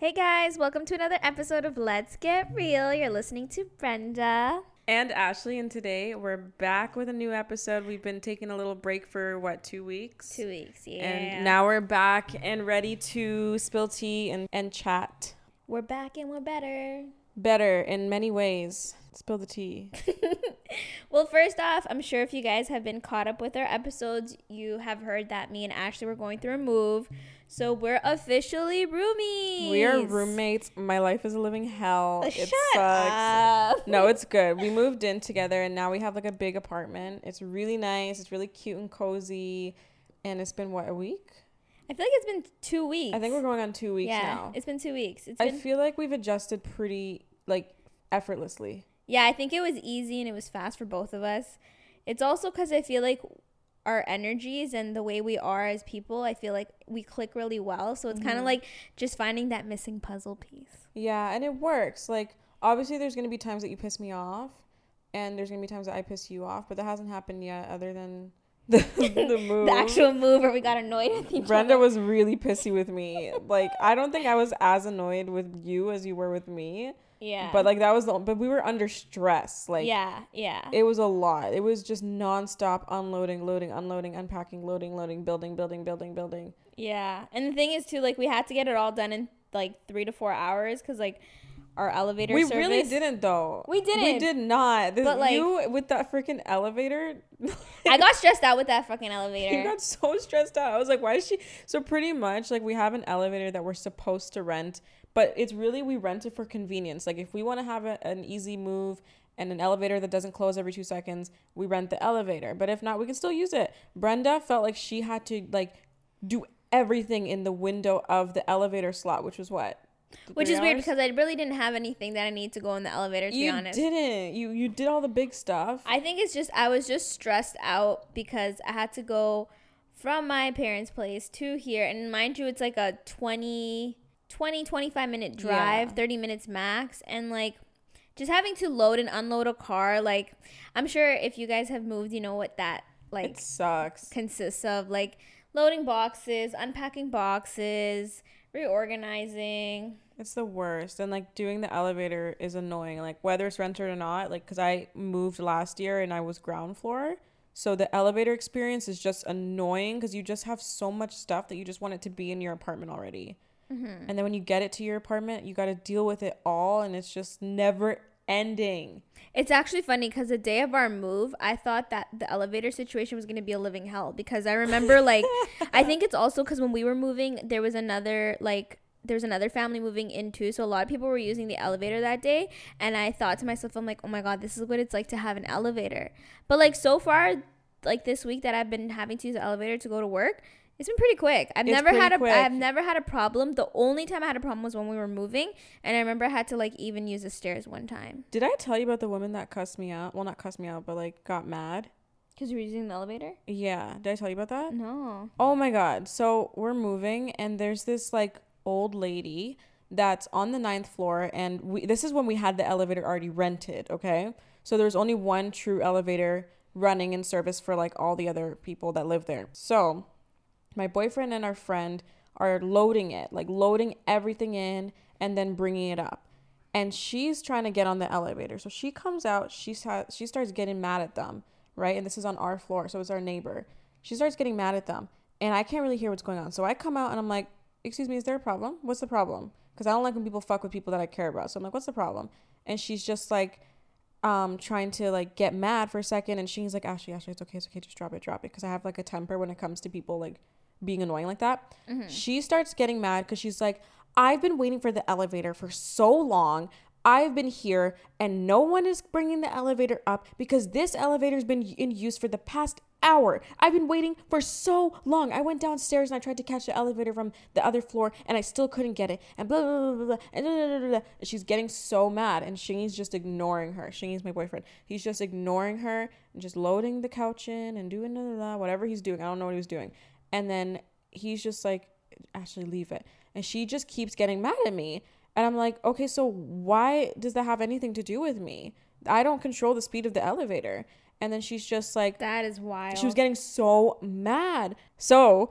Hey guys, welcome to another episode of Let's Get Real. You're listening to Brenda. And Ashley, and today we're back with a new episode. We've been taking a little break for what, two weeks? Two weeks, yeah. And now we're back and ready to spill tea and, and chat. we're back and we're better. Better in many ways. Spill the tea. Well, first off, I'm sure if you guys have been caught up with our episodes, you have heard that me and Ashley were going through a move. So we're officially roomies. We are roommates. My life is a living hell. Uh, it Shut sucks. up. No, it's good. We moved in together and now we have like a big apartment. It's really nice. It's really cute and cozy. And it's been what, a week? I feel like it's been two weeks. I think we're going on two weeks yeah, now. it's been two weeks. It's I feel like we've adjusted pretty like effortlessly. Yeah, I think it was easy and it was fast for both of us. It's also because I feel like our energies and the way we are as people, I feel like we click really well. So it's kind of mm-hmm. like just finding that missing puzzle piece. Yeah, and it works. Like obviously there's gonna be times that you piss me off and there's gonna be times that I piss you off, but that hasn't happened yet other than the, the move. The actual move where we got annoyed with each other. Brenda other. was really pissy with me. Like I don't think I was as annoyed with you as you were with me. Yeah. But like that was the but we were under stress. Like yeah, yeah. it was a lot. It was just nonstop unloading, loading, unloading, unpacking, loading, loading, building, building, building, building. yeah. And the thing is too, like we had to get it all done in like three to four hours because like our elevator We service. really didn't though. We didn't. We did not. This, But, like- you with that freaking elevator. I got stressed out with that fucking elevator You got so stressed out. I was like, why is she? So pretty much, like we have an elevator that we're supposed to rent, but it's really we rent it for convenience. Like if we want to have a, an easy move and an elevator that doesn't close every two seconds, we rent the elevator. But if not, we can still use it. Brenda felt like she had to like do everything in the window of the elevator slot, which was what. Which is weird because I really didn't have anything that I need to go in the elevator. To you be honest, didn't. You you did all the big stuff. I think it's just I was just stressed out because I had to go from my parents' place to here and mind you it's like a 20 20 25 minute drive, Yeah. 30 minutes max and like just having to load and unload a car like I'm sure if you guys have moved you know what that like it sucks. consists of like loading boxes, unpacking boxes, reorganizing. It's the worst. And like doing the elevator is annoying. Like whether it's rented or not, like cuz I moved last year and I was ground floor. So the elevator experience is just annoying cuz you just have so much stuff that you just want it to be in your apartment already. Mm-hmm. And then when you get it to your apartment, you got to deal with it all and it's just never ending. It's actually funny because the day of our move, I thought that the elevator situation was going to be a living hell because I remember, like, I think it's also because when we were moving, there was another, like, there's another family moving in too. So a lot of people were using the elevator that day. And I thought to myself, I'm like, oh my God, this is what it's like to have an elevator. But, like, so far, like this week that I've been having to use the elevator to go to work, it's been pretty quick. I've It's never had a have never had a problem. The only time I had a problem was when we were moving, and I remember I had to like even use the stairs one time Did I tell you about the woman that cussed me out? Well, not cussed me out, but like got mad. because you were using the elevator. Yeah, did I tell you about that? No. Oh my god. So we're moving and there's this like old lady that's on the ninth floor and we this is when we had the elevator already rented, okay? So there's only one true elevator running in service for like all the other people that live there. So my boyfriend and our friend are loading it, like loading everything in and then bringing it up. And she's trying to get on the elevator. So she comes out, she sta- she starts getting mad at them, right? And this is on our floor, so it's our neighbor. She starts getting mad at them, and I can't really hear what's going on. So I come out and I'm like, "Excuse me, is there a problem? What's the problem?" Because I don't like when people fuck with people that I care about. So I'm like, "What's the problem?" And she's just like, um, trying to like get mad for a second, and she's like, "Ashley, Ashley, it's okay, it's okay, just drop it, drop it." Because I have like a temper when it comes to people like being annoying like that. Mm-hmm. She starts getting mad because she's like, I've been waiting for the elevator for so long. I've been here and no one is bringing the elevator up because this elevator's been in use for the past hour. I've been waiting for so long. I went downstairs and I tried to catch the elevator from the other floor and I still couldn't get it. And blah, blah, blah, blah, blah, and, blah, blah, blah, blah. and she's getting so mad. And Shingy's just ignoring her. Shingy's my boyfriend. He's just ignoring her and just loading the couch in and doing blah, blah, blah, whatever he's doing. I don't know what he was doing. And then he's just like, actually leave it. And she just keeps getting mad at me. And I'm like, okay, so why does that have anything to do with me? I don't control the speed of the elevator. And then she's just like, That is wild. she was getting so mad. So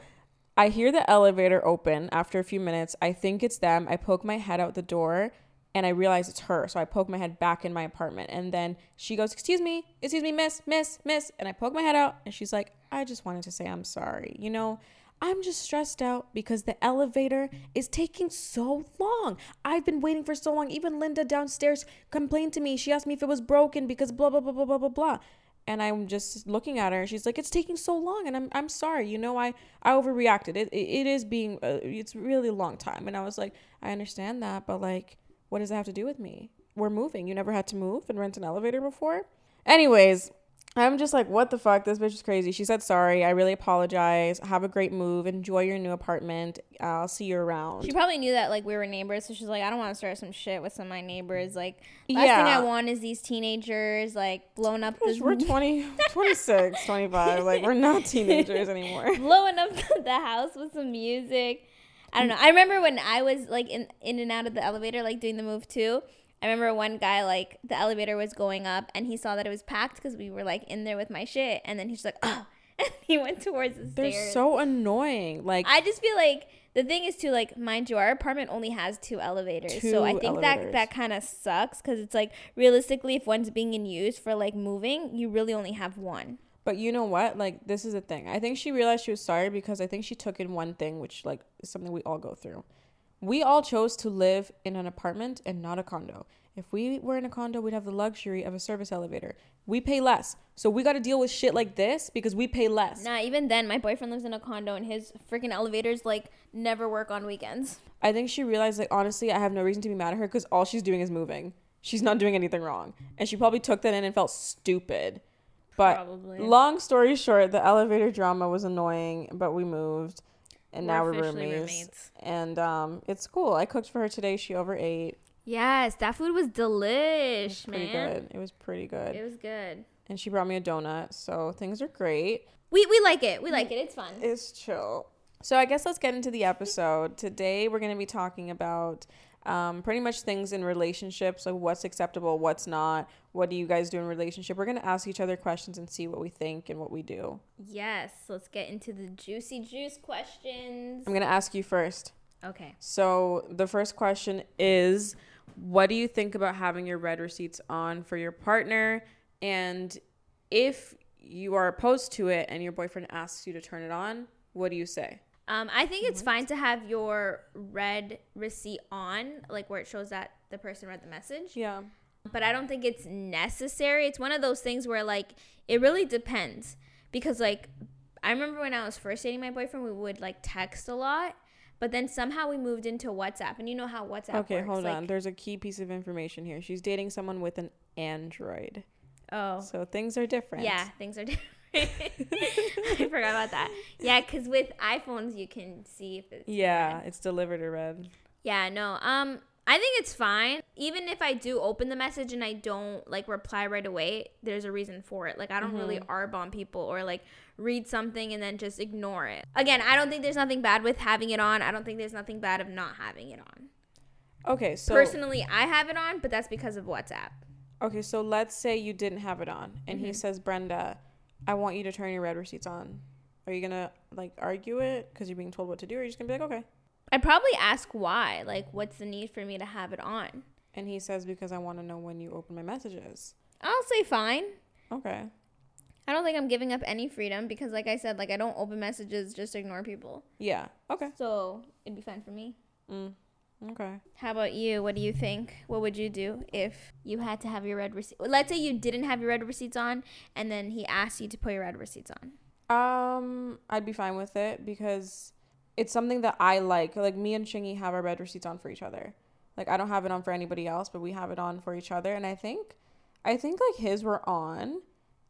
I hear the elevator open after a few minutes. I think it's them. I poke my head out the door and I realize it's her. So I poke my head back in my apartment. And then she goes, Excuse me, excuse me, miss, miss, miss. And I poke my head out and she's like, I just wanted to say I'm sorry. You know, I'm just stressed out because the elevator is taking so long. I've been waiting for so long. Even Linda downstairs complained to me. She asked me if it was broken because blah, blah, blah, blah, blah, blah, blah. And I'm just looking at her. She's like, "It's taking so long," and I'm, I'm sorry. You know, I, I overreacted. It, it, it is being, uh, it's really a long time. And I was like, I understand that, but like, what does that have to do with me? We're moving. You never had to move and rent an elevator before. Anyways, I'm just like, what the fuck? This bitch is crazy. She said sorry. I really apologize. Have a great move. Enjoy your new apartment. I'll see you around. She probably knew that like we were neighbors, so she's like, I don't want to start some shit with some of my neighbors. Like, last thing I want is these teenagers like blowing up. This we're 20, 26, 25. Like we're not teenagers anymore. blowing up the house with some music. I don't know. I remember when I was like in in and out of the elevator, like doing the move too. I remember one guy like the elevator was going up and he saw that it was packed because we were like in there with my shit, and then he's like, oh, and he went towards the They're stairs. so annoying. Like I just feel like the thing is too like mind you, our apartment only has two elevators, Two so I think that that kind of sucks because it's like realistically, if one's being in use for like moving, you really only have one. But you know what? Like this is the thing. I think she realized she was sorry because I think she took in one thing, which like is something we all go through. We all chose to live in an apartment and not a condo. If we were in a condo, we'd have the luxury of a service elevator. We pay less. So we got to deal with shit like this because we pay less. Nah, even then, my boyfriend lives in a condo and his freaking elevators like never work on weekends. I think she realized like honestly, I have no reason to be mad at her cuz all she's doing is moving. She's not doing anything wrong. And she probably took that in and felt stupid. But Probably. long story short, the elevator drama was annoying, but we moved and We're now we're roommates. roommates. And um it's cool. I cooked for her today. She overate. Yes, that food was It delish, was pretty man. good. It was pretty good. It was good. and she brought me a donut, so things are great. We we like it. We like it. It's fun. It's chill. So I guess let's get into the episode. Today we're going to be talking about um, pretty much things in relationships, like what's acceptable, what's not. What do you guys do in relationship? We're going to ask each other questions and see what we think and what we do. Yes, let's get into the juicy juice questions. I'm going to ask you first. Okay. So the first question is what do you think about having your read receipts on for your partner and if you are opposed to it and your boyfriend asks you to turn it on, what do you say? Um, I think it's fine to have your read receipt on, like where it shows that the person read the message. Yeah. But I don't think it's necessary. It's one of those things where like it really depends because like I remember when I was first dating my boyfriend, we would like text a lot, but then somehow we moved into WhatsApp, and you know how WhatsApp works. Okay, works. hold like, on. There's a key piece of information here. She's dating someone with an Android. Oh, So things are different. yeah, things are different. I forgot about that. Yeah, because with iPhones you can see if it's Yeah, read. it's delivered or read. Yeah, no. Um, I think it's fine. Even if I do open the message and I don't like reply right away, there's a reason for it. Like I don't really Mm-hmm. arb on people or like read something and then just ignore it. Again, I don't think there's nothing bad with having it on. I don't think there's nothing bad of not having it on. Okay, so Personally, I have it on, but that's because of WhatsApp. okay, so let's say you didn't have it on and Mm-hmm. he says, "Brenda, I want you to turn your read receipts on." Are you to like argue it cuz you're being told what to do or are you just to be like, "Okay." I'd probably ask why. Like, what's the need for me to have it on? And he says because I want to know when you open my messages. I'll say fine. Okay. I don't think I'm giving up any freedom because, like I said, like I don't open messages, just ignore people. Yeah. Okay. So it'd be fine for me. Mm. Okay. How about you? What do you think? What would you do if you had to have your read receipt? Let's say you didn't have your read receipts on, and then he asked you to put your read receipts on. Um, I'd be fine with it because it's something that I like. Like me and Shingy have our read receipts on for each other. Like I don't have it on for anybody else, but we have it on for each other. And I think, I think like his were on,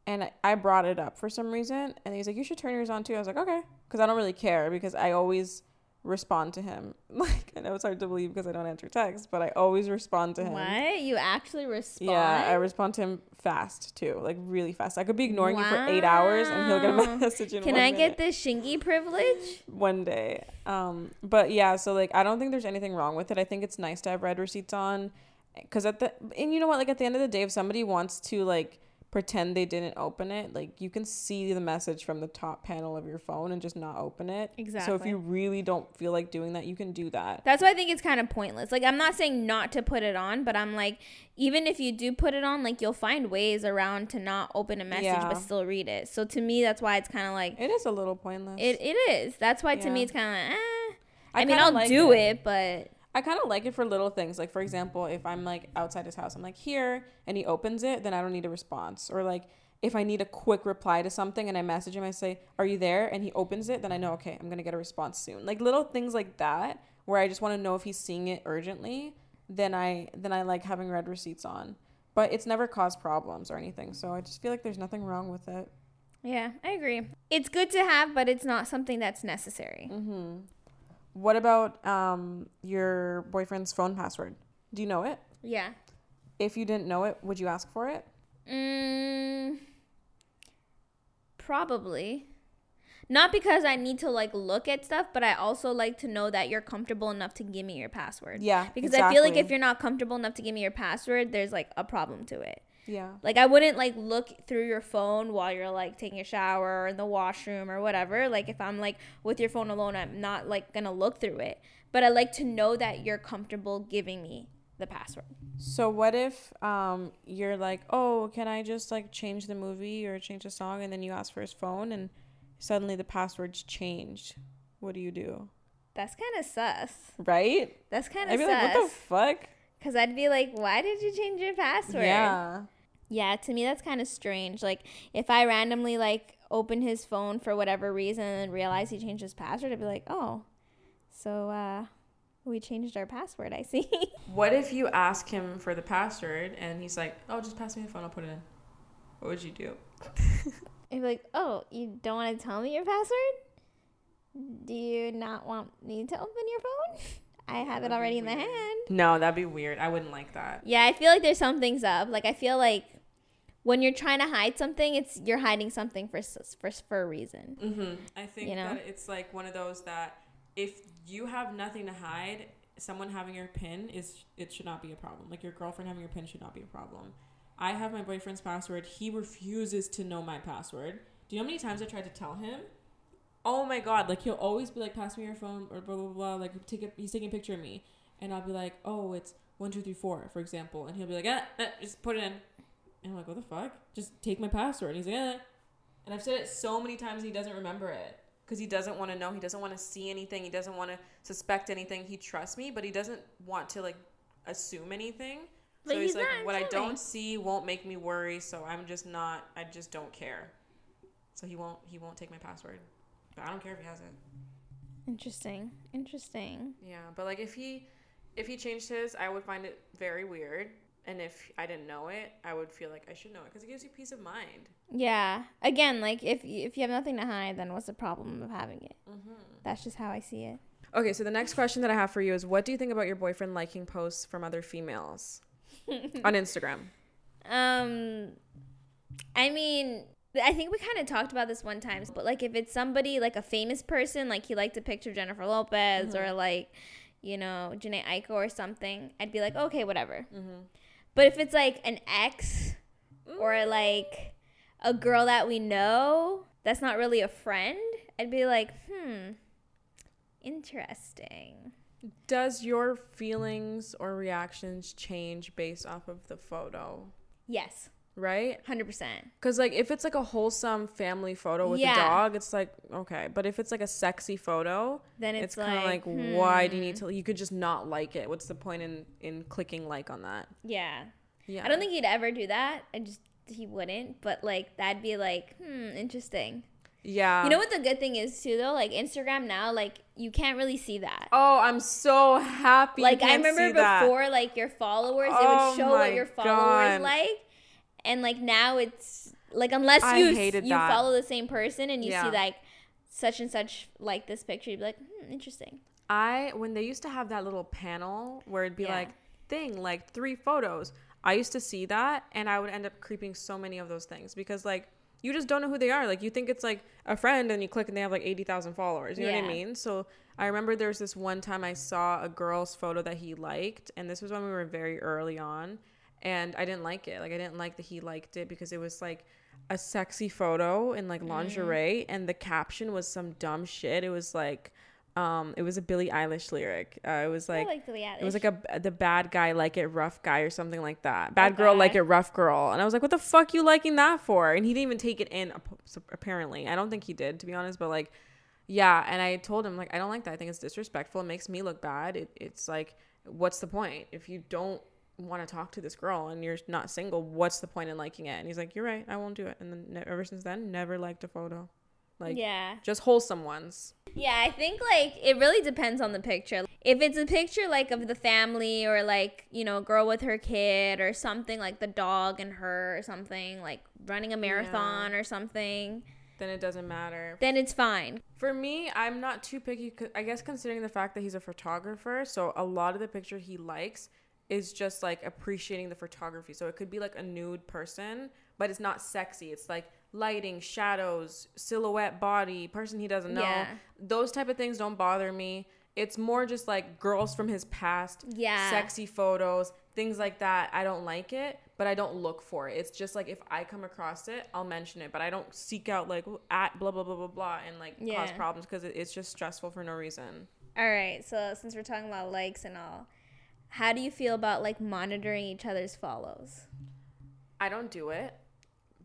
and I- I brought it up for some reason, and he's like, "You should turn yours on too." I was like, "Okay," because I don't really care because I always respond to him. Like I know it's hard to believe because I don't answer texts, but I always respond to him. What? You actually respond? Yeah, I respond to him fast too, like really fast. I could be ignoring you for eight hours and he'll get a message in Can I minute. get the shingy privilege? one day. Um, but yeah, so like I don't think there's anything wrong with it. I think it's nice to have read receipts on, because at the and you know what, like at the end of the day, if somebody wants to like pretend they didn't open it, like you can see the message from the top panel of your phone and just not open it. Exactly. So if you really don't feel like doing that, you can do that. That's why I think it's kind of pointless. Like I'm not saying not to put it on, but I'm like even if you do put it on, like you'll find ways around to not open a message Yeah. but still read it. So to me that's why it's kind of like It is a little pointless. it, it is. That's why to me it's kind of like eh. I I, mean, I'll like do it. it. but I kind of like it for little things. Like, for example, if I'm like outside his house, I'm like here and he opens it, then I don't need a response. Or like if I need a quick reply to something and I message him, I say, Are you there? And he opens it, then I know, okay, I'm going to get a response soon. Like little things like that where I just want to know if he's seeing it urgently, then I, then I like having read receipts on. But it's never caused problems or anything. So I just feel like there's nothing wrong with it. yeah, I agree. It's good to have, but it's not something that's necessary. Mm-hmm. What about um, your boyfriend's phone password? Do you know it? Yeah. If you didn't know it, would you ask for it? Mm, probably. Not because I need to like look at stuff, but I also like to know that you're comfortable enough to give me your password. Yeah. Because I feel like if you're not comfortable enough to give me your password, there's like a problem to it. Yeah. Like I wouldn't like look through your phone while you're like taking a shower or in the washroom or whatever. Like if I'm like with your phone alone, I'm not like gonna look through it. But I like to know that you're comfortable giving me the password. So what if um you're like, "Oh, can I just like change the movie or change the song?" and then you ask for his phone and suddenly the password's changed. What do you do? That's kind of sus. Right? That's kind of sus. I'd be like, "What the fuck?" Cause I'd be like, why did you change your password? Yeah. Yeah, to me that's kind of strange. Like if I randomly like open his phone for whatever reason and realize he changed his password, I'd be like, oh, so uh, we changed our password. I see. What if you ask him for the password and he's like, "Oh, just pass me the phone, I'll put it in." What would you do? I'd be like, oh, you don't want to tell me your password? Do you not want me to open your phone? I have it That'd already in the hand. No, that'd be weird. I wouldn't like that. Yeah, I feel like there's some things up. Like I feel like when you're trying to hide something, it's you're hiding something for for for a reason. Mm-hmm. I think You know? that it's like one of those that if you have nothing to hide, someone having your pin is it should not be a problem. Like your girlfriend having your pin should not be a problem. I have my boyfriend's password. He refuses to know my password. Do you know how many times I tried to tell him? Oh my god! Like he'll always be like, "Pass me your phone," or blah blah blah. Like take a, he's taking a picture of me, and I'll be like, "Oh, it's one two three four, for example," and he'll be like, "Ah, ah just put it in." And I'm like, "What the fuck? Just take my password." And he's like, "Eh." And I've said it so many times he doesn't remember it because he doesn't want to know. He doesn't want to see anything. He doesn't want to suspect anything. He trusts me, but he doesn't want to like assume anything. But so he's, he's like, what I don't see won't make me worry. So I'm just not. I just don't care. So he won't. He won't take my password. But I don't care if he has it. Interesting. Interesting. Yeah, but like if he if he changed his, I would find it very weird. And if I didn't know it, I would feel like I should know it because it gives you peace of mind. Yeah. Again, like if y- if you have nothing to hide, then what's the problem of having it? Mm-hmm. That's just how I see it. Okay, so the next question that I have for you is what do you think about your boyfriend liking posts from other females on Instagram? Um, I mean, I think we kind of talked about this one time, but like if it's somebody like a famous person, like he liked a picture of Jennifer Lopez or like, you know, Jhené Aiko or something, I'd be like, okay, whatever. Mm-hmm. But if it's like an ex or like a girl that we know that's not really a friend, I'd be like, hmm, interesting. Does your feelings or reactions change based off of the photo? Yes, Right? 100%. Because, like, if it's like a wholesome family photo with Yeah. a dog, it's like, okay. But if it's like a sexy photo, Then it's, it's, kind of like, like, why do you hmm. need to? You could just not like it. What's the point in, in clicking like on that? Yeah. Yeah. I don't think he'd ever do that. I just he wouldn't. But like that'd be like, hmm, interesting. Yeah. you know what the good thing is too though? Like Instagram now, like you can't really see that. Oh, I'm so happy. like I remember see that. before, like your followers, it Oh would show what your followers God. like, and like now it's like unless I you hated you that. follow the same person and you Yeah. see like such and such like this picture, you'd be like, hmm, interesting. I when they used to have that little panel where it'd be Yeah. like thing like three photos. I used to see that and I would end up creeping so many of those things because like you just don't know who they are. Like you think it's like a friend and you click and they have like 80,000 followers. You know what I mean? So I remember there was this one time I saw a girl's photo that he liked and this was when we were very early on and I didn't like it. Like I didn't like that he liked it because it was like a sexy photo in like lingerie, mm-hmm. and the caption was some dumb shit. It was like. Um, it was a Billie Eilish lyric. Uh, it was like, like it was like a the bad guy like it rough guy or something like that. Bad girl like it rough girl. And I was like, what the fuck you liking that for? And he didn't even take it in apparently. I don't think he did to be honest, but like yeah, and I told him like I don't like that. I think it's disrespectful. It makes me look bad. It, it's like what's the point if you don't want to talk to this girl and you're not single? What's the point in liking it? And he's like, you're right. I won't do it. And then ever since then, never liked a photo. Like yeah, just wholesome ones. Yeah, I think like it really depends on the picture. If it's a picture like of the family or like you know a girl with her kid or something like the dog and her or something like running a marathon yeah. or something then it doesn't matter. Then it's fine. For me, I'm not too picky. I guess considering the fact that he's a photographer, so a lot of the picture he likes is just like appreciating the photography. So it could be like a nude person, but it's not sexy. It's like lighting, shadows, silhouette, body, person he doesn't know. Yeah. Those type of things don't bother me. It's more just like girls from his past, yeah, sexy photos, things like that. I don't like it but I don't look for it. It's just like if I come across it, I'll mention it, but I don't seek out like at blah blah blah blah blah and like yeah. cause problems because it's just stressful for no reason. All right, so since we're talking about likes and all, how do you feel about like monitoring each other's follows? I don't do it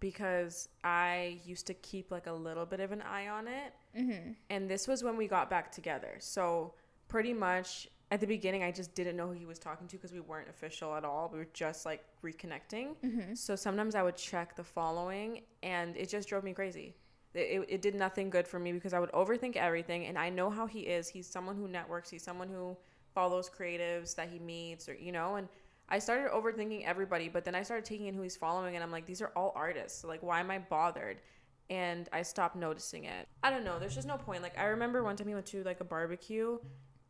because I used to keep like a little bit of an eye on it, mm-hmm. and this was when we got back together. So pretty much at the beginning I just didn't know who he was talking to because we weren't official at all. We were just like reconnecting. Mm-hmm. So sometimes I would check the following and it just drove me crazy. It, it, it, did nothing good for me because I would overthink everything and I know how he is. He's someone who networks, he's someone who follows creatives that he meets or you know and I started overthinking everybody, but then I started taking in who he's following and I'm like these are all artists. So like why am I bothered? And I stopped noticing it. I don't know. There's just no point. Like I remember one time he went to like a barbecue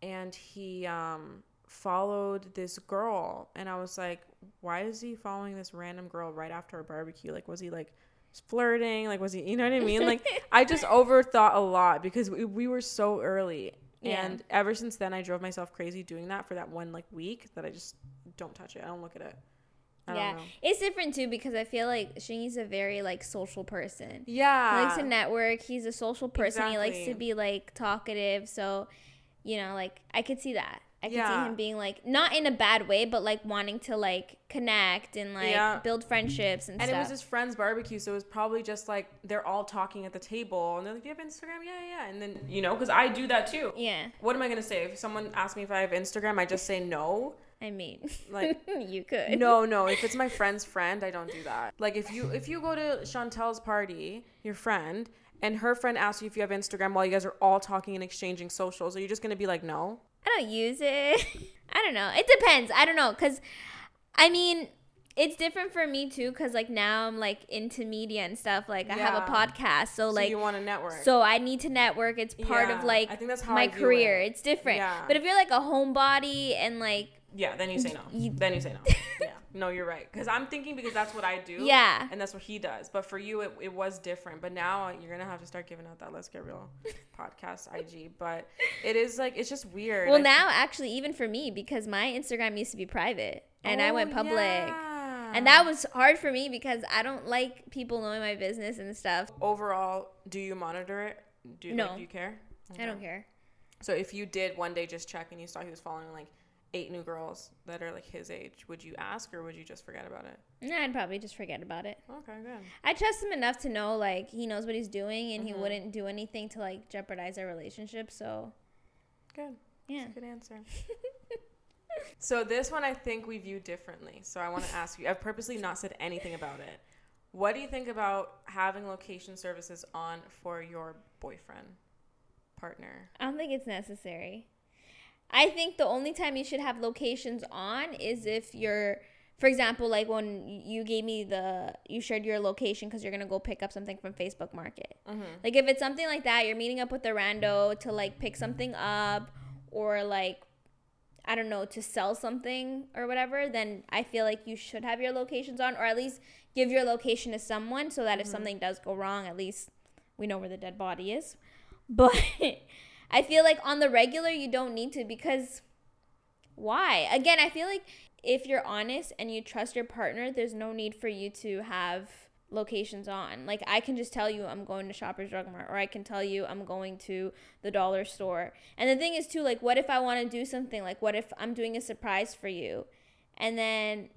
and he um, followed this girl and i was like why is he following this random girl right after a barbecue like was he like flirting like was he you know what i mean like i just overthought a lot because we, we were so early yeah. and ever since then i drove myself crazy doing that for that one like week that i just don't touch it i don't look at it yeah, it's different too because I feel like Shingy's a very like social person. Yeah, he likes to network. He's a social person. Exactly. He likes to be like talkative. So you know, like I could see that. I could yeah. see him being like not in a bad way, but like wanting to like connect and like yeah. build friendships and, and stuff. it was his friend's barbecue, so it was probably just like they're all talking at the table, and they're like, "Do you have Instagram?" Yeah, yeah. And then you know, because I do that too. Yeah. What am I gonna say if someone asks me if I have Instagram? I just say no. I mean, like you could. No, no. If it's my friend's friend, I don't do that. Like if you if you go to Chantel's party, your friend, and her friend asks you if you have Instagram while you guys are all talking and exchanging socials, are you just gonna be like, no? I don't use it. I don't know. It depends. I don't know, cause I mean, it's different for me too, cause like now I'm like into media and stuff. Like I have a podcast, so, so like you want to network. So I need to network. It's part yeah, of like I think that's how my career. It. It's different. Yeah. But if you're like a homebody and like yeah, then you say no. You, then you say no. yeah. No, you're right. Because I'm thinking because that's what I do. Yeah. And that's what he does. But for you, it, it was different. But now you're going to have to start giving out that Let's Get Real podcast IG. But it is like, it's just weird. Well, I now, actually, even for me, because my Instagram used to be private and oh, I went oh, public. Yeah. And that was hard for me because I don't like people knowing my business and stuff. Overall, do you monitor it? Do, no. Like, do you care? Okay. I don't care. So if you did one day just check and you saw he was following like eight new girls that are like his age, would you ask or would you just forget about it? No, I'd probably just forget about it. Okay, good. I trust him enough to know like he knows what he's doing and mm-hmm. he wouldn't do anything to like jeopardize our relationship. So good. Yeah. good answer. so this one I think we view differently. So I want to ask you. I've purposely not said anything about it. What do you think about having location services on for your boyfriend, partner? I don't think it's necessary. I think the only time you should have locations on is if you're, for example, like when you gave me the, you shared your location because you're gonna go pick up something from Facebook Market. Mm-hmm. Like if it's something like that, you're meeting up with the rando to like pick something up or like I don't know, to sell something or whatever, then I feel like you should have your locations on or at least give your location to someone so that if mm-hmm. something does go wrong, at least we know where the dead body is. But I feel like on the regular you don't need to because why? Again, I feel like if you're honest and you trust your partner, there's no need for you to have locations on. Like I can just tell you I'm going to Shoppers Drug Mart or I can tell you I'm going to the dollar store. And the thing is too like what if I want to do something like what if I'm doing a surprise for you and then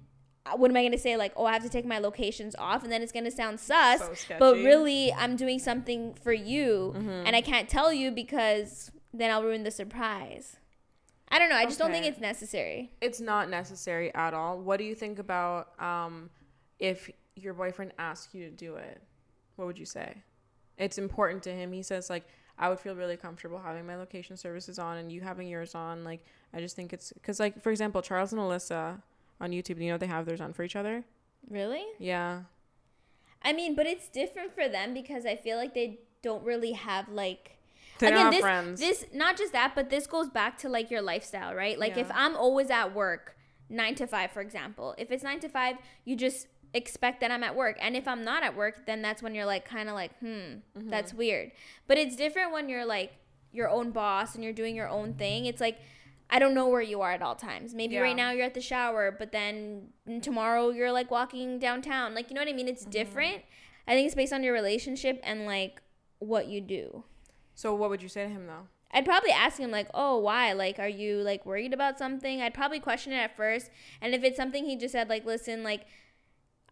what am I going to say like oh I have to take my locations off and then it's going to sound sus So but really I'm doing something for you Mhm. and I can't tell you because then I'll ruin the surprise. I don't know. I just don't think it's necessary. It's not necessary at all. What do you think about um, if your boyfriend asks you to do it? What would you say? It's important to him. He says like, I would feel really comfortable having my location services on and you having yours on. Like, I just think it's because like for example, Charles and Alyssa on YouTube. You know they have theirs on for each other. Really? Yeah. I mean, but it's different for them because I feel like they don't really have like They don't again this friends. this not just that, but this goes back to like your lifestyle, right? Like if I'm always at work, 9 to 5 for example. If it's 9 to 5, you just expect that I'm at work. And if I'm not at work, then that's when you're like kind of like, "Hmm, Mm-hmm. that's weird." But it's different when you're like your own boss and you're doing your own thing. It's like I don't know where you are at all times. Maybe Yeah. right now you're at the shower, but then tomorrow you're like walking downtown. Like, you know what I mean? Mm-hmm. It's different. I think it's based on your relationship and like what you do. so what would you say to him though? I'd probably ask him like, "Oh, why? Like, are you like worried about something?" I'd probably question it at first, and if it's something he just said, like, "Listen, like,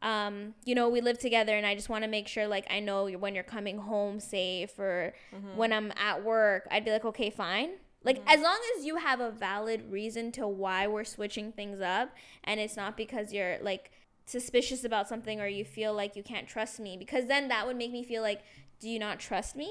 um, you know, we live together, and I just want to make sure, like, I know when you're coming home safe, or when I'm at work," I'd be like, "Okay, fine." Like, as long as you have a valid reason to why we're switching things up, and it's not because you're like suspicious about something or you feel like you can't trust me, because then that would make me feel like, do you not trust me?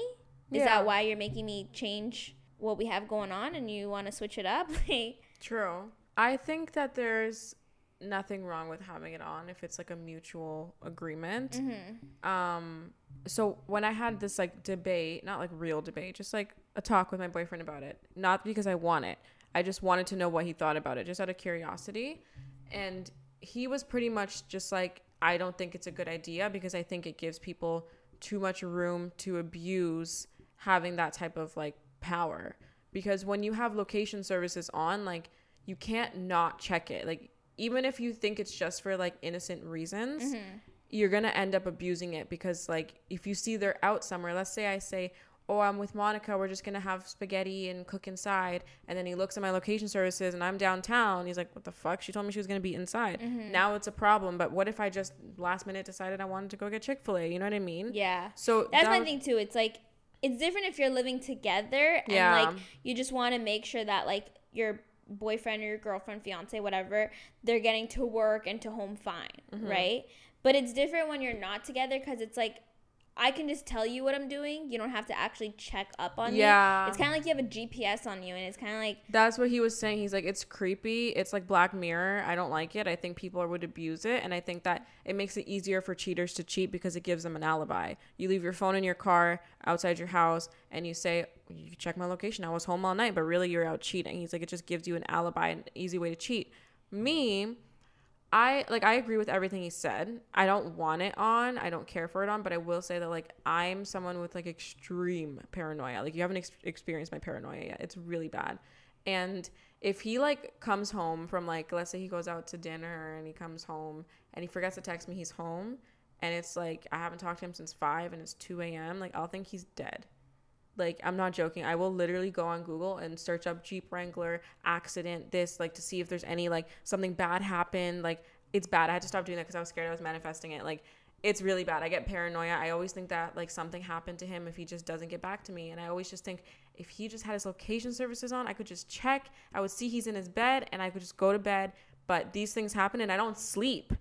Is Yeah. that why you're making me change what we have going on and you want to switch it up? Like, True. I think that there's nothing wrong with having it on if it's like a mutual agreement. mm-hmm. Um so when I had this like debate, not like real debate, just like a talk with my boyfriend about it, not because I want it. I just wanted to know what he thought about it just out of curiosity. And he was pretty much just like I don't think it's a good idea because I think it gives people too much room to abuse having that type of like power because when you have location services on like you can't not check it like even if you think it's just for like innocent reasons Mm-hmm. you're gonna end up abusing it because like if you see they're out somewhere let's say i say oh i'm with monica we're just gonna have spaghetti and cook inside and then he looks at my location services and i'm downtown he's like what the fuck she told me she was gonna be inside Mm-hmm. now it's a problem but what if i just last minute decided i wanted to go get chick-fil-a you know what i mean yeah. so That's that my was- thing too. It's like, it's different if you're living together and Yeah. like you just want to make sure that like your boyfriend or your girlfriend, fiance, whatever, they're getting to work and to home fine, Mm-hmm. right? But it's different when you're not together because it's like, I can just tell you what I'm doing. You don't have to actually check up on me. Yeah. It's kind of like you have a GPS on you, and it's kind of like, That's what he was saying. He's like, it's creepy. It's like Black Mirror. I don't like it. I think people would abuse it. And I think that it makes it easier for cheaters to cheat because it gives them an alibi. You leave your phone in your car outside your house and you say, you check my location. I was home all night, but really you're out cheating. He's like, it just gives you an alibi, an easy way to cheat. Me, I like I agree with everything he said. I don't want it on. I don't care for it on, but I will say that like I'm someone with like extreme paranoia. Like you haven't ex- experienced my paranoia yet. It's really bad. And if he like comes home from like let's say he goes out to dinner and he comes home and he forgets to text me he's home and it's like I haven't talked to him since 5 and it's 2 a.m. like I'll think he's dead. Like I'm not joking. I will literally go on Google and search up Jeep Wrangler accident this like to see if there's any like something bad happened. Like it's bad. I had to stop doing that because I was scared I was manifesting it. Like it's really bad. I get paranoia. I always think that like something happened to him if he just doesn't get back to me. And I always just think if he just had his location services on, I could just check. I would see he's in his bed and I could just go to bed. But these things happen and I don't sleep.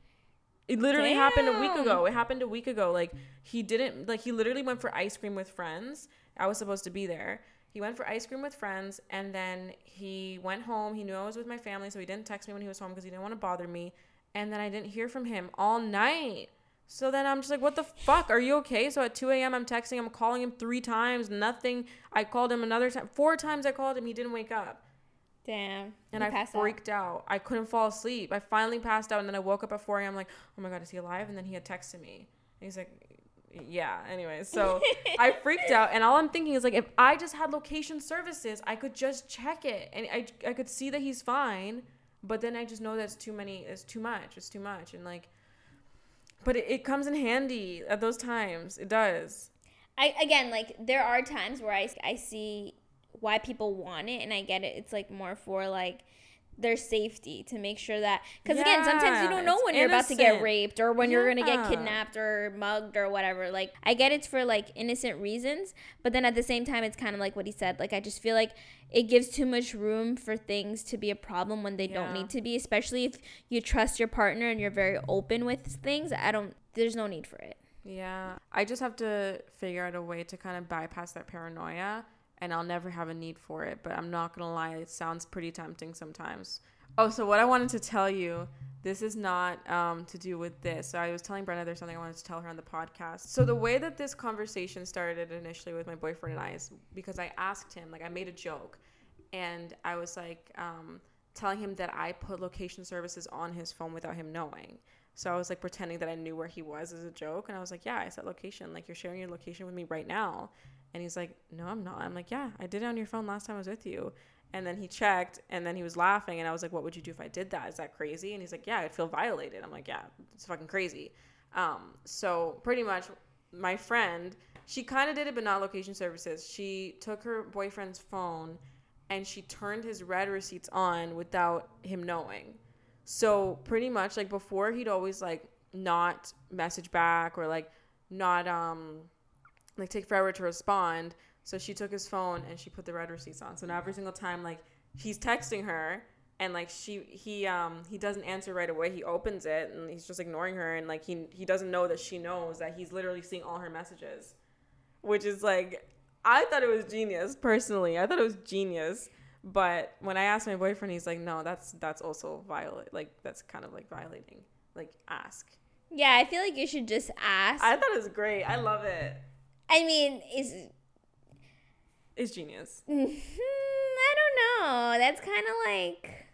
It literally happened a week ago. It happened a week ago. Like he didn't like he literally went for ice cream with friends. I was supposed to be there. He went for ice cream with friends and then he went home. He knew I was with my family, so he didn't text me when he was home because he didn't want to bother me. And then I didn't hear from him all night. So then I'm just like, what the fuck? Are you okay? So at 2 a.m., I'm texting him, I'm calling him three times, nothing. I called him another time. Four times I called him. He didn't wake up. damn. And I passed out. freaked out. I couldn't fall asleep. I finally passed out, and then I woke up at 4 a.m. like, oh my god, is he alive? And then he had texted me. And he's like, yeah. Anyway, so I freaked out, and all I'm thinking is like, if I just had location services, I could just check it, and I I could see that he's fine. but then I just know that's too many. It's too much. It's too much, and like, but it, it comes in handy at those times. It does. I again like there are times where I I see why people want it and I get it. It's like more for like their safety to make sure that because again sometimes you don't know when you're about to get raped or when you're gonna get kidnapped or mugged or whatever like i get it's for like innocent reasons but then at the same time it's kind of like what he said like i just feel like it gives too much room for things to be a problem when they don't need to be especially if you trust your partner and you're very open with things i don't there's no need for it. Yeah. I just have to figure out a way to kind of bypass that paranoia and I'll never have a need for it. But I'm not to lie, it sounds pretty tempting sometimes. Oh, so what I wanted to tell you, this is not um, to do with this. So I was telling Brenda there's something I wanted to tell her on the podcast. So the way that this conversation started initially with my boyfriend and I is because I asked him, like, I made a joke and I was like, um, telling him that I put location services on his phone without him knowing. So I was like pretending that I knew where he was as a joke, and I was like, "Yeah, I set location. Like you're sharing your location with me right now." And he's like, "No, I'm not." I'm like, "Yeah, I did it on your phone last time I was with you." And then he checked, and then he was laughing, and I was like, "What would you do if I did that? Is that crazy?" And he's like, "Yeah, I'd feel violated." I'm like, "Yeah, it's fucking crazy." Um, so pretty much, my friend, she kind of did it, but not location services. She took her boyfriend's phone, and she turned his read receipts on without him knowing. So pretty much like before he'd always like not message back or like not um like take forever to respond. So she took his phone and she put the read receipts on. So now every single time like he's texting her and like she he um he doesn't answer right away. He opens it and he's just ignoring her and like he he doesn't know that she knows that he's literally seeing all her messages. Which is like I thought it was genius personally. I thought it was genius. But when I asked my boyfriend, he's like, "No, that's that's also violate. Like that's kind of like violating. Like ask." yeah i feel like you should just ask I thought it was great. I love it. I mean, is is genius. Hmm, I don't know. That's kind of like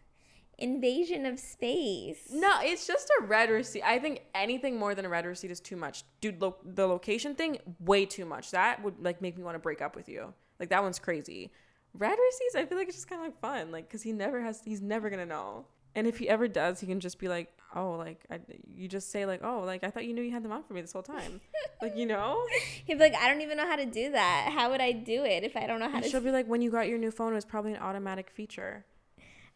invasion of space. No, it's just a read receipt. I think anything more than a read receipt is too much, dude. Lo- the location thing, way too much. That would like make me want to break up with you. Like that one's crazy. Read receipts, I feel like it's just kind of like fun, like because he never has, he's never gonna know. And if he ever does, he can just be like, oh, like I, you just say like, oh, like I thought you knew you had them on for me this whole time, like you know. He'd be like, I don't even know how to do that. How would I do it if I don't know how And to? she'll be like, when you got your new phone, it was probably an automatic feature.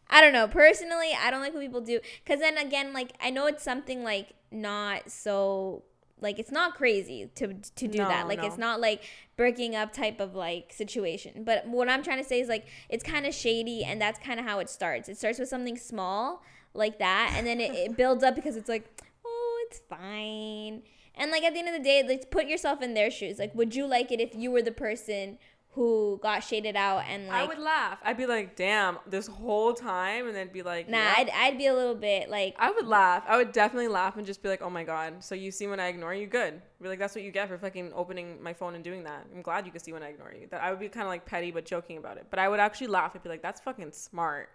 I don't know. Personally, I don't like what people do. Cause then again, like I know it's something like not so like it's not crazy to to do No, that. Like no. it's not like breaking up type of like situation. But what I'm trying to say is like it's kind of shady, and that's kind of how it starts. It starts with something small like that, and then it, it builds up because it's like, oh, it's fine. And like at the end of the day, like put yourself in their shoes. Like, would you like it if you were the person who got shaded out and like I would laugh. I'd be like, damn, this whole time, and then be like, Nah, "Yep." I'd, I'd be a little bit like, I would laugh. I would definitely laugh and just be like, "Oh my god!" So you see when I ignore you, good. Be like, "That's what you get for fucking opening my phone and doing that." I'm glad you can see when I ignore you. That I would be kind of like petty but joking about it, but I would actually laugh and be like, "That's fucking smart,"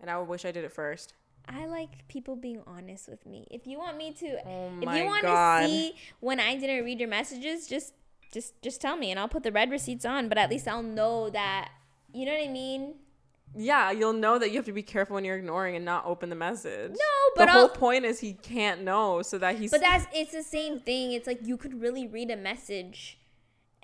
and I would wish I did it first. I like people being honest with me. If you want me to, Oh if you want god! to see when I didn't read your messages, just, just, just tell me, and I'll put the read receipts on. But at least I'll know that, you know what I mean? yeah, you'll know that you have to be careful when you're ignoring and not open the message. No, but the whole I'll, point is he can't know, so that he's. but that's it's the same thing. It's like you could really read a message,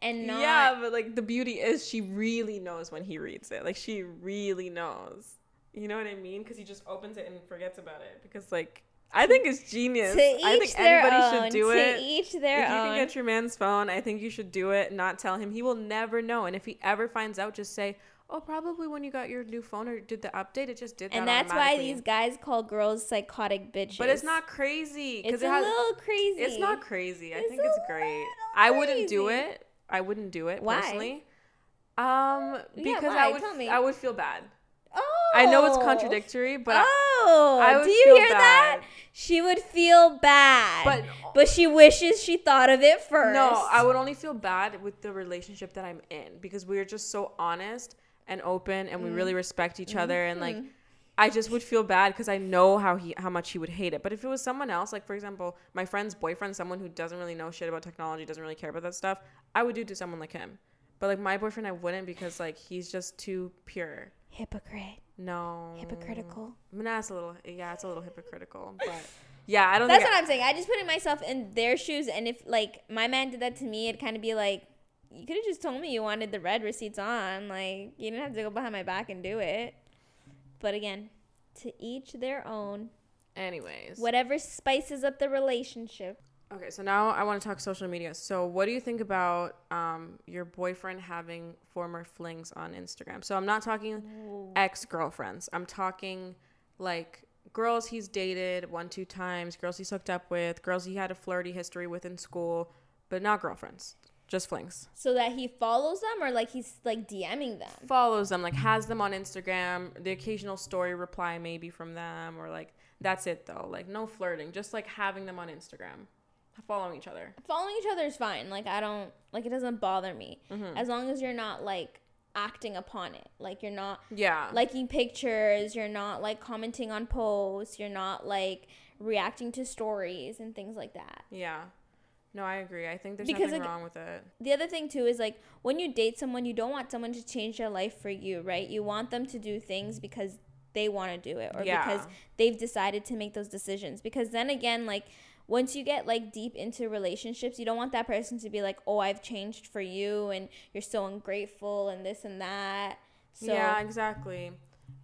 and not. yeah, but like the beauty is she really knows when he reads it. Like she really knows. You know what I mean? Because he just opens it and forgets about it. Because like I think it's genius. To each I think their anybody own. should do to it. each their if you own. can get your man's phone, I think you should do it. Not tell him. He will never know. And if he ever finds out, just say, "Oh, probably when you got your new phone or did the update, it just did that." and that's why these guys call girls psychotic bitches. But it's not crazy It's it a little crazy. It's not crazy. I It's think it's great. I wouldn't do it. I wouldn't do it Why? personally. Um, Yeah, because why? I would. I would feel bad. Oh. I know it's contradictory, but oh, I would do you hear that? She would feel bad, But- but she wishes she thought of it first. no, I would only feel bad with the relationship that I'm in because we're just so honest and open, and we Mm. really respect each other, and like. Mm-hmm. I just would feel bad because I know how he how much he would hate it. But if it was someone else, like for example, my friend's boyfriend, someone who doesn't really know shit about technology, doesn't really care about that stuff, I would do to someone like him. But like my boyfriend, I wouldn't because like he's just too pure. Hypocrite. No. Hypocritical. I mean, that's a little. Yeah, it's a little hypocritical, but yeah, I don't. That's what I'm saying. I just putting myself in their shoes, and if like my man did that to me, it'd kind of be like, you could have just told me you wanted the read receipts on. Like you didn't have to go behind my back and do it. But again, to each their own. Anyways. Whatever spices up the relationship. Okay, so now I want to talk social media. So, what do you think about um, your boyfriend having former flings on Instagram? So, I'm not talking ex girlfriends. I'm talking like girls he's dated one, two times, girls he's hooked up with, girls he had a flirty history with in school, but not girlfriends, just flings. So that he follows them, or like he's like DMing them. Follows them, like has them on Instagram, the occasional story reply maybe from them, or like that's it though. Like, no flirting, just like having them on Instagram following each other. Following each other is fine. Like I don't like it doesn't bother me Mm-hmm. as long as you're not like acting upon it. Like you're not Yeah. liking pictures, you're not like commenting on posts, you're not like reacting to stories and things like that. Yeah. No, I agree. I think there's Because, nothing like- wrong with it. The other thing too is like when you date someone, you don't want someone to change their life for you, right? You want them to do things because they want to do it or Yeah. because they've decided to make those decisions. Because then again, like once you get like deep into relationships, you don't want that person to be like, "Oh, I've changed for you and you're so ungrateful and this and that." So yeah, exactly.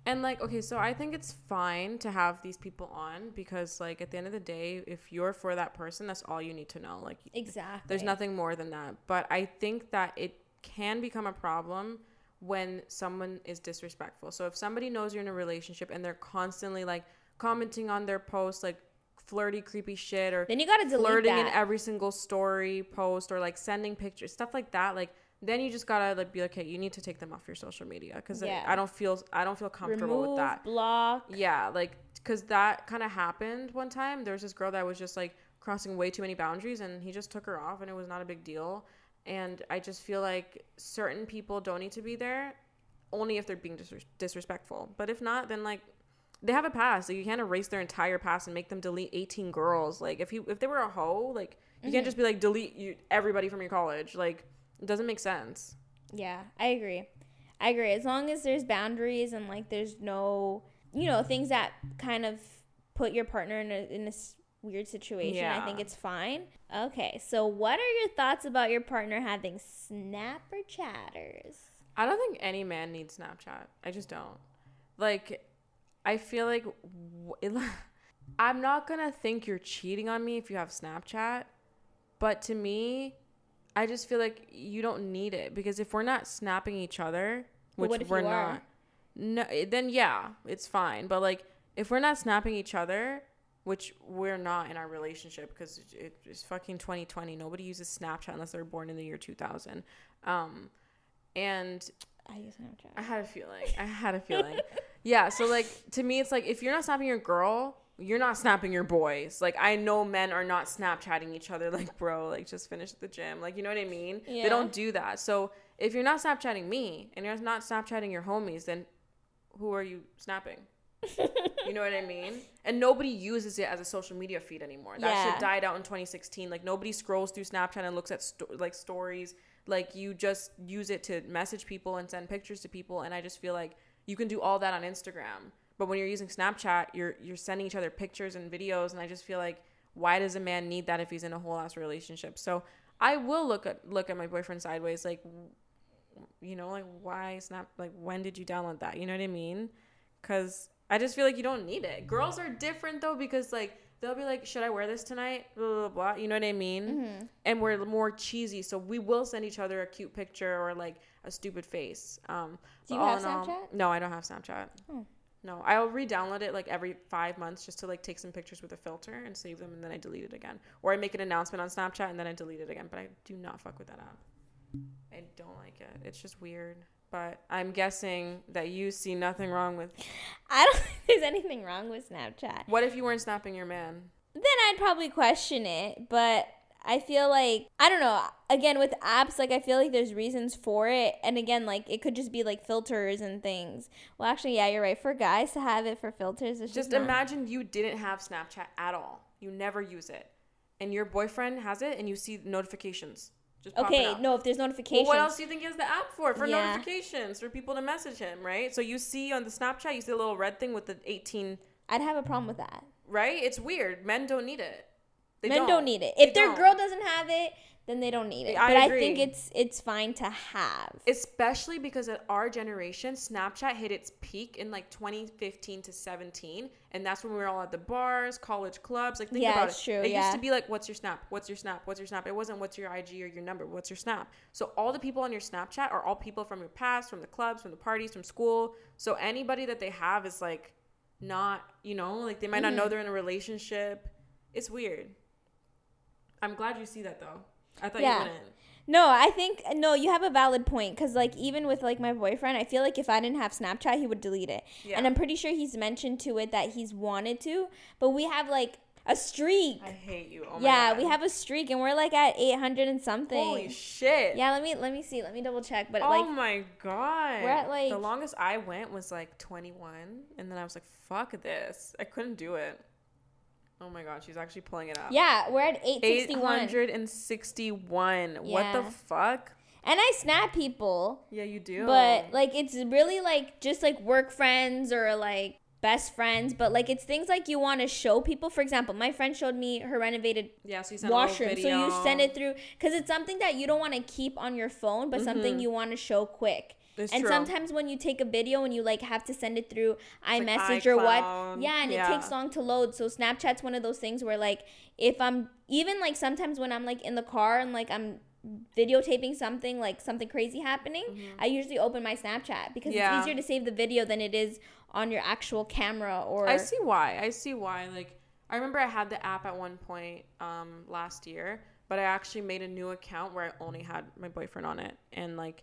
And like, okay, so I think it's fine to have these people on because, like, at the end of the day, if you're for that person, that's all you need to know. Like, exactly. there's nothing more than that. But I think that it can become a problem when someone is disrespectful. So if somebody knows you're in a relationship and they're constantly like commenting on their posts, like flirty, creepy shit, or Then you got to delete flirting that. in every single story post or like sending pictures stuff like that like then you just gotta like be like okay you need to take them off your social media because Yeah. I, don't feel i don't feel comfortable Remove, with that block. yeah like because that kind of happened one time there was this girl that was just like crossing way too many boundaries and he just took her off and it was not a big deal and i just feel like certain people don't need to be there only if they're being disres- disrespectful but if not then like they have a past. Like you can't erase their entire past and make them delete 18 girls. Like if you if they were a hoe, like you can't mm-hmm. just be like delete you everybody from your college. Like it doesn't make sense. Yeah, I agree. I agree. As long as there's boundaries and like there's no, you know, things that kind of put your partner in a in a s- weird situation, yeah. I think it's fine. Okay, so what are your thoughts about your partner having snapper chatters? I don't think any man needs Snapchat. I just don't. Like I feel like w- it, I'm not going to think you're cheating on me if you have Snapchat, but to me I just feel like you don't need it because if we're not snapping each other, which we're not. No, then yeah, it's fine. But like, if we're not snapping each other, which we're not in our relationship because it, it's fucking 2020. Nobody uses Snapchat unless they're born in the year 2000. Um, and I use Snapchat. I had a feeling. I had a feeling. yeah. So like, to me, it's like if you're not snapping your girl. You're not snapping your boys. Like I know men are not Snapchatting each other. Like bro, like just finish the gym. Like you know what I mean? Yeah. They don't do that. So if you're not Snapchatting me and you're not Snapchatting your homies, then who are you snapping? you know what I mean? And nobody uses it as a social media feed anymore. That Yeah. shit died out in 2016. Like nobody scrolls through Snapchat and looks at sto- like stories. Like you just use it to message people and send pictures to people. And I just feel like you can do all that on Instagram. But when you're using Snapchat, you're you're sending each other pictures and videos. And I just feel like why does a man need that if he's in a whole ass relationship? So I will look at look at my boyfriend sideways, like you know, like why snap? Like when did you download that? You know what I mean? Because I just feel like you don't need it. Girls are different though because like they'll be like, should I wear this tonight? Blah blah blah. You know what I mean? Mm-hmm. And we're more cheesy, so we will send each other a cute picture or like a stupid face. Um, Do you have in all- Snapchat? no, I don't have Snapchat. Oh. No, I'll re-download it like every five months just to like take some pictures with a filter and save them, and then I delete it again. Or I make an announcement on Snapchat and then I delete it again. But I do not fuck with that app. I don't like it. It's just weird. But I'm guessing that you see nothing wrong with. I don't think there's anything wrong with Snapchat. What if you weren't snapping your man? Then I'd probably question it, but I feel like I don't know. Again, with apps, like I feel like there's reasons for it, and again, like it could just be like filters and things. Well, actually, yeah, you're right. For guys to have it for filters, it's just, Just imagine you didn't have Snapchat at all. You never use it. And your boyfriend has it and you see notifications. Just Okay, no, if there's notifications. Well, what else do you think he has the app for? For Yeah. notifications, for people to message him, right? So you see on the Snapchat, you see the little red thing with the 18, I'd have a problem with that. right? It's weird. Men don't need it. They Men don't, need it. They If their don't. girl doesn't have it, then they don't need it. I but I think it's it's fine to have. Especially because at our generation, Snapchat hit its peak in like 2015 to 17, and that's when we were all at the bars, college clubs. Like think Yeah, about it. true, It used to be like, "What's your snap? What's your snap? What's your snap?" It wasn't "What's your IG or your number? What's your snap?" So all the people on your Snapchat are all people from your past, from the clubs, from the parties, from school. So anybody that they have is like not, you know, like they might not Mm-hmm. know they're in a relationship. It's weird. I'm glad you see that though. I thought Yeah. you wouldn't. No, I think no, you have a valid point because like even with like my boyfriend, I feel like if I didn't have Snapchat, he would delete it. Yeah. And I'm pretty sure he's mentioned to it that he's wanted to, but we have like a streak. I hate you. Oh my yeah, God. we have a streak and we're like at 800 and something. Holy shit. yeah, let me let me see. Let me double check, but oh like my god. we're at, like- the longest I went was like 21 and then I was like fuck this. I couldn't do it. Oh my god, she's actually pulling it up. yeah, we're at 861. 861. What the fuck? And I snap people. Yeah, you do. But like it's really like just like work friends or like best friends, but like it's things like you want to show people. For example, my friend showed me her renovated yeah, so you send a little washroom. So you send it through because it's something that you don't want to keep on your phone, but something mm-hmm. you want to show quick. Mm-hmm. It's and true. sometimes when you take a video and you like have to send it through like iMessage or what, yeah, and Yeah. it takes long to load. So Snapchat's one of those things where like if I'm even like sometimes when I'm like in the car and like I'm videotaping something like something crazy happening, I usually open my Snapchat because Mm-hmm. Yeah. it's easier to save the video than it is on your actual camera or I see why. I see why. Like, I remember I had the app at one point um, last year, but I actually made a new account where I only had my boyfriend on it, and like,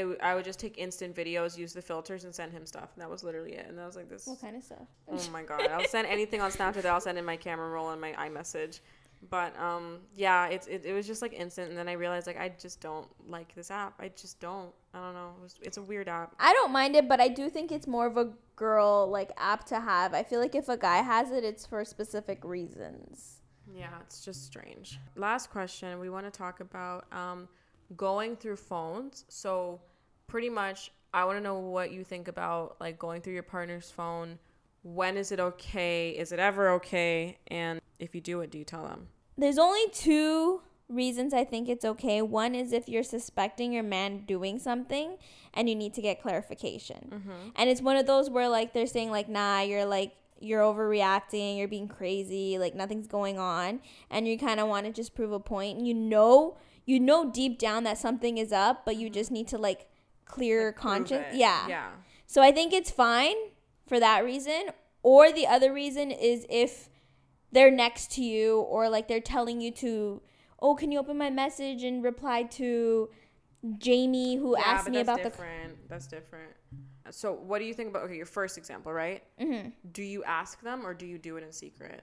w- I would just take instant videos, use the filters, and send him stuff, and that was literally it. And I was like, this. what kind of stuff. Oh my god! I'll send anything on Snapchat. that I'll send in my camera roll and my iMessage. But um, yeah, it's it, it was just like instant, and then I realized like I just don't like this app. I just don't. I don't know. It was, it's a weird app. I don't mind it, but I do think it's more of a girl like app to have. I feel like if a guy has it, it's for specific reasons. Yeah, it's just strange. Last question. We want to talk about um, going through phones. So, pretty much, I want to know what you think about like going through your partner's phone. When is it okay? Is it ever okay? And if you do it, do you tell them? There's only two reasons I think it's okay. One is if you're suspecting your man doing something and you need to get clarification. Mm-hmm. And it's one of those where like they're saying like nah, you're like you're overreacting, you're being crazy, like nothing's going on and you kind of want to just prove a point and you know you know deep down that something is up, but you just need to like clear your conscience. Yeah. Yeah. So I think it's fine for that reason. Or the other reason is if they're next to you or like they're telling you to, oh, can you open my message and reply to Jamie who yeah, asked me about the. different. That's different. So, what do you think about okay, your first example, right? Mm-hmm. Do you ask them or do you do it in secret?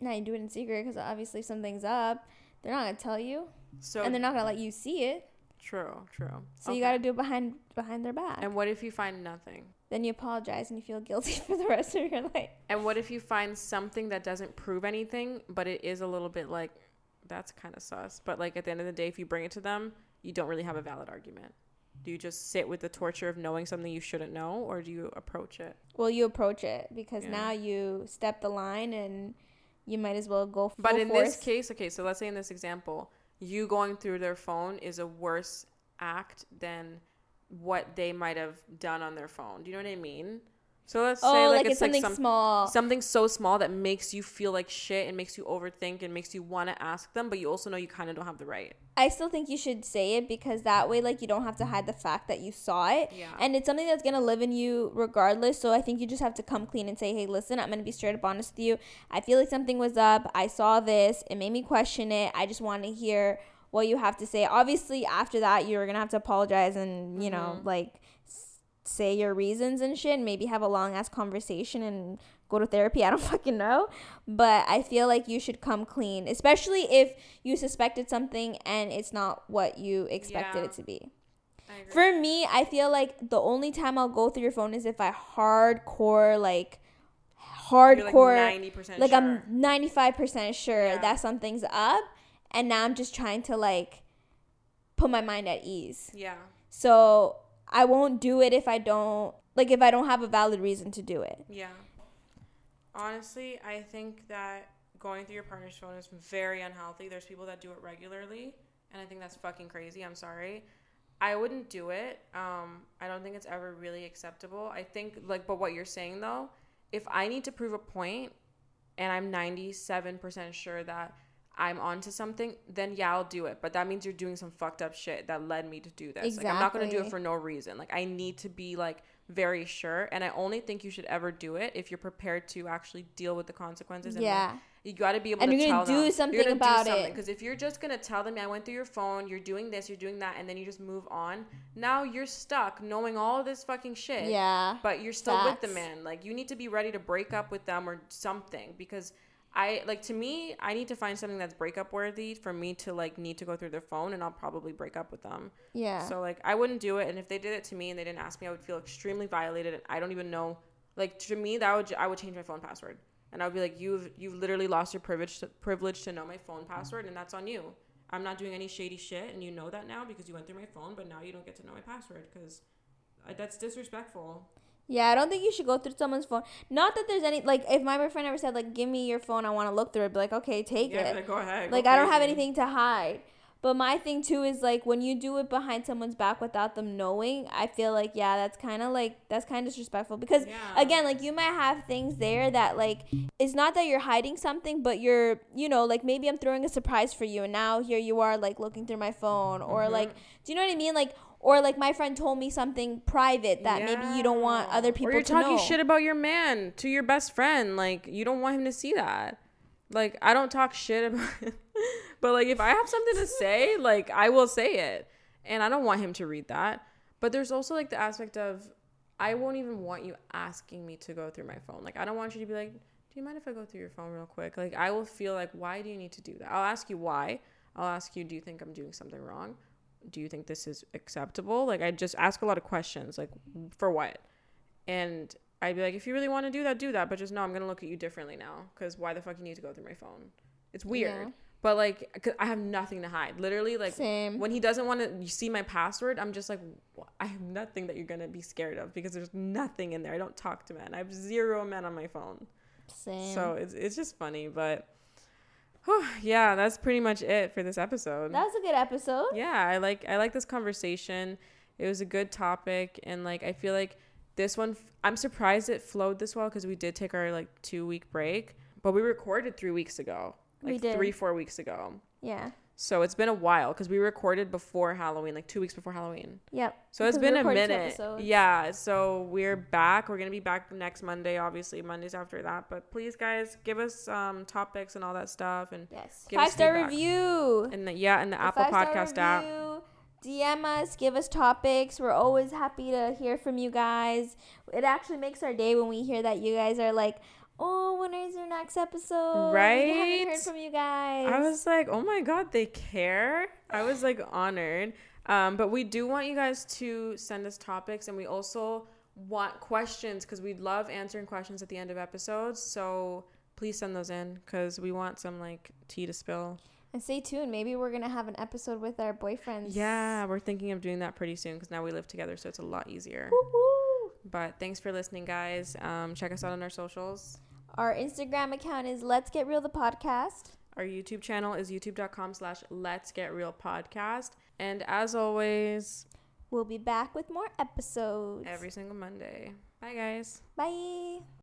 No, you do it in secret because obviously something's up. They're not gonna tell you, So, and they're not gonna let you see it. true, true. So you gotta do it behind behind their back. And what if you find nothing? then you apologize and you feel guilty for the rest of your life. And what if you find something that doesn't prove anything, but it is a little bit like that's kind of sus. But like at the end of the day, if you bring it to them, you don't really have a valid argument. Do you just sit with the torture of knowing something you shouldn't know, or do you approach it? Well, you approach it because Yeah. now you step the line and you might as well go. Full But in force. this case, okay, so let's say in this example, you going through their phone is a worse act than what they might have done on their phone. Do you know what I mean? So let's oh, say like, like, it's, something some, small. something so small that makes you feel like shit and makes you overthink and makes you want to ask them, but you also know you kind of don't have the right. I still think you should say it because that way, like, you don't have to hide the fact that you saw it. Yeah. And it's something that's gonna live in you regardless. So I think you just have to come clean and say, "Hey, listen, I'm gonna be straight up honest with you. I feel like something was up. I saw this. It made me question it. I just want to hear what you have to say. Obviously, after that, you're gonna have to apologize and you know, Mm-hmm. like, s- say your reasons and shit. And maybe have a long ass conversation and go to therapy. I don't fucking know. But I feel like you should come clean, especially if you suspected something and it's not what you expected Yeah. it to be. For me, I feel like the only time I'll go through your phone is if I hardcore like hardcore like 90% like sure. I'm 95% sure Yeah. that something's up and now I'm just trying to like put my mind at ease. Yeah. So I won't do it if I don't like if I don't have a valid reason to do it. Yeah. Honestly, I think that going through your partner's phone is very unhealthy. There's people that do it regularly, and I think that's fucking crazy. I'm sorry. I wouldn't do it. Um, I don't think it's ever really acceptable. I think like but what you're saying though, if I need to prove a point and I'm 97% sure that I'm onto something, then yeah, I'll do it. But that means you're doing some fucked up shit that led me to do this. Like I'm not gonna do it for no reason. Like I need to be like very sure, and I only think you should ever do it if you're prepared to actually deal with the consequences. And like, Yeah. you got to be able to. And to you're gonna them. do something about it. Because if you're just gonna tell them, "I went through your phone. You're doing this. You're doing that," and then you just move on, now you're stuck knowing all this fucking shit Yeah. but you're still with the man. Like you need to be ready to break up with them or something because I like to me, I need to find something that's breakup worthy for me to like need to go through their phone and I'll probably break up with them. Yeah. So like I wouldn't do it and if they did it to me and they didn't ask me, I would feel extremely violated and I don't even know like to me that would I would change my phone password. And I would be like you've you've literally lost your privilege to, privilege to know my phone password and that's on you. I'm not doing any shady shit and you know that now because you went through my phone, but now you don't get to know my password cuz uh, that's disrespectful. Yeah, I don't think you should go through someone's phone. Not that there's any like if my boyfriend ever said like give me your phone, I want to look through it, be like okay, take yeah, it. like, go ahead. go Like I don't have anything to hide. But my thing too is like when you do it behind someone's back without them knowing, I feel like yeah, that's kind of like that's kind of disrespectful because Yeah. again, like you might have things there that like it's not that you're hiding something, but you're, you know, like maybe I'm throwing a surprise for you and now here you are like looking through my phone or Mhm. like do you know what I mean? Like or like my friend told me something private that maybe you don't want other people or you're to talking know. shit about your man to your best friend. Like you don't want him to see that. Like I don't talk shit about but like if I have something to say, like I will say it. And I don't want him to read that. But there's also like the aspect of I won't even want you asking me to go through my phone. Like I don't want you to be like, "Do you mind if I go through your phone real quick?" Like I will feel like, "Why do you need to do that?" I'll ask you why. I'll ask you, "Do you think I'm doing something wrong?" Do you think this is acceptable? Like I just ask a lot of questions, like for what? And I'd be like, if you really want to do that, do that. But just know I'm gonna look at you differently now, because why the fuck you need to go through my phone? It's weird. Yeah. But like, I have nothing to hide. Literally, like Same. when he doesn't want to see my password, I'm just like, I have nothing that you're gonna be scared of because there's nothing in there. I don't talk to men. I have zero men on my phone. Same. So it's it's just funny, but. Whew, yeah, that's pretty much it for this episode that was a good episode. yeah i like i like this conversation it was a good topic and like i feel like this one i'm surprised it flowed this well because we did take our like two week break but we recorded three weeks ago We like did. three four weeks ago Yeah. So it's been a while because we recorded before halloween like two weeks before halloween Yep. so it's been a minute yeah so we're back we're gonna be back next monday obviously mondays after that but please guys give us um topics and all that stuff and Yes. Give us Five star review. and the, yeah and the A apple podcast app. DM us, give us topics. We're always happy to hear from you guys. It actually makes our day when we hear that you guys are like, "Oh, when is your next episode?" Right. We haven't heard from you guys. I was like, oh my god, they care. I was like honored. Um, but we do want you guys to send us topics, and we also want questions because we love answering questions at the end of episodes. So please send those in because we want some like tea to spill. and stay tuned. Maybe we're gonna have an episode with our boyfriends. Yeah, we're thinking of doing that pretty soon because now we live together, so it's a lot easier. Woo-hoo. But thanks for listening, guys. Um, check us out on our socials. Our Instagram account is Let's Get Real the podcast. Our YouTube channel is youtube.com slash let's get real podcast. And as always, We'll be back with more episodes. every single Monday. Bye, guys. Bye.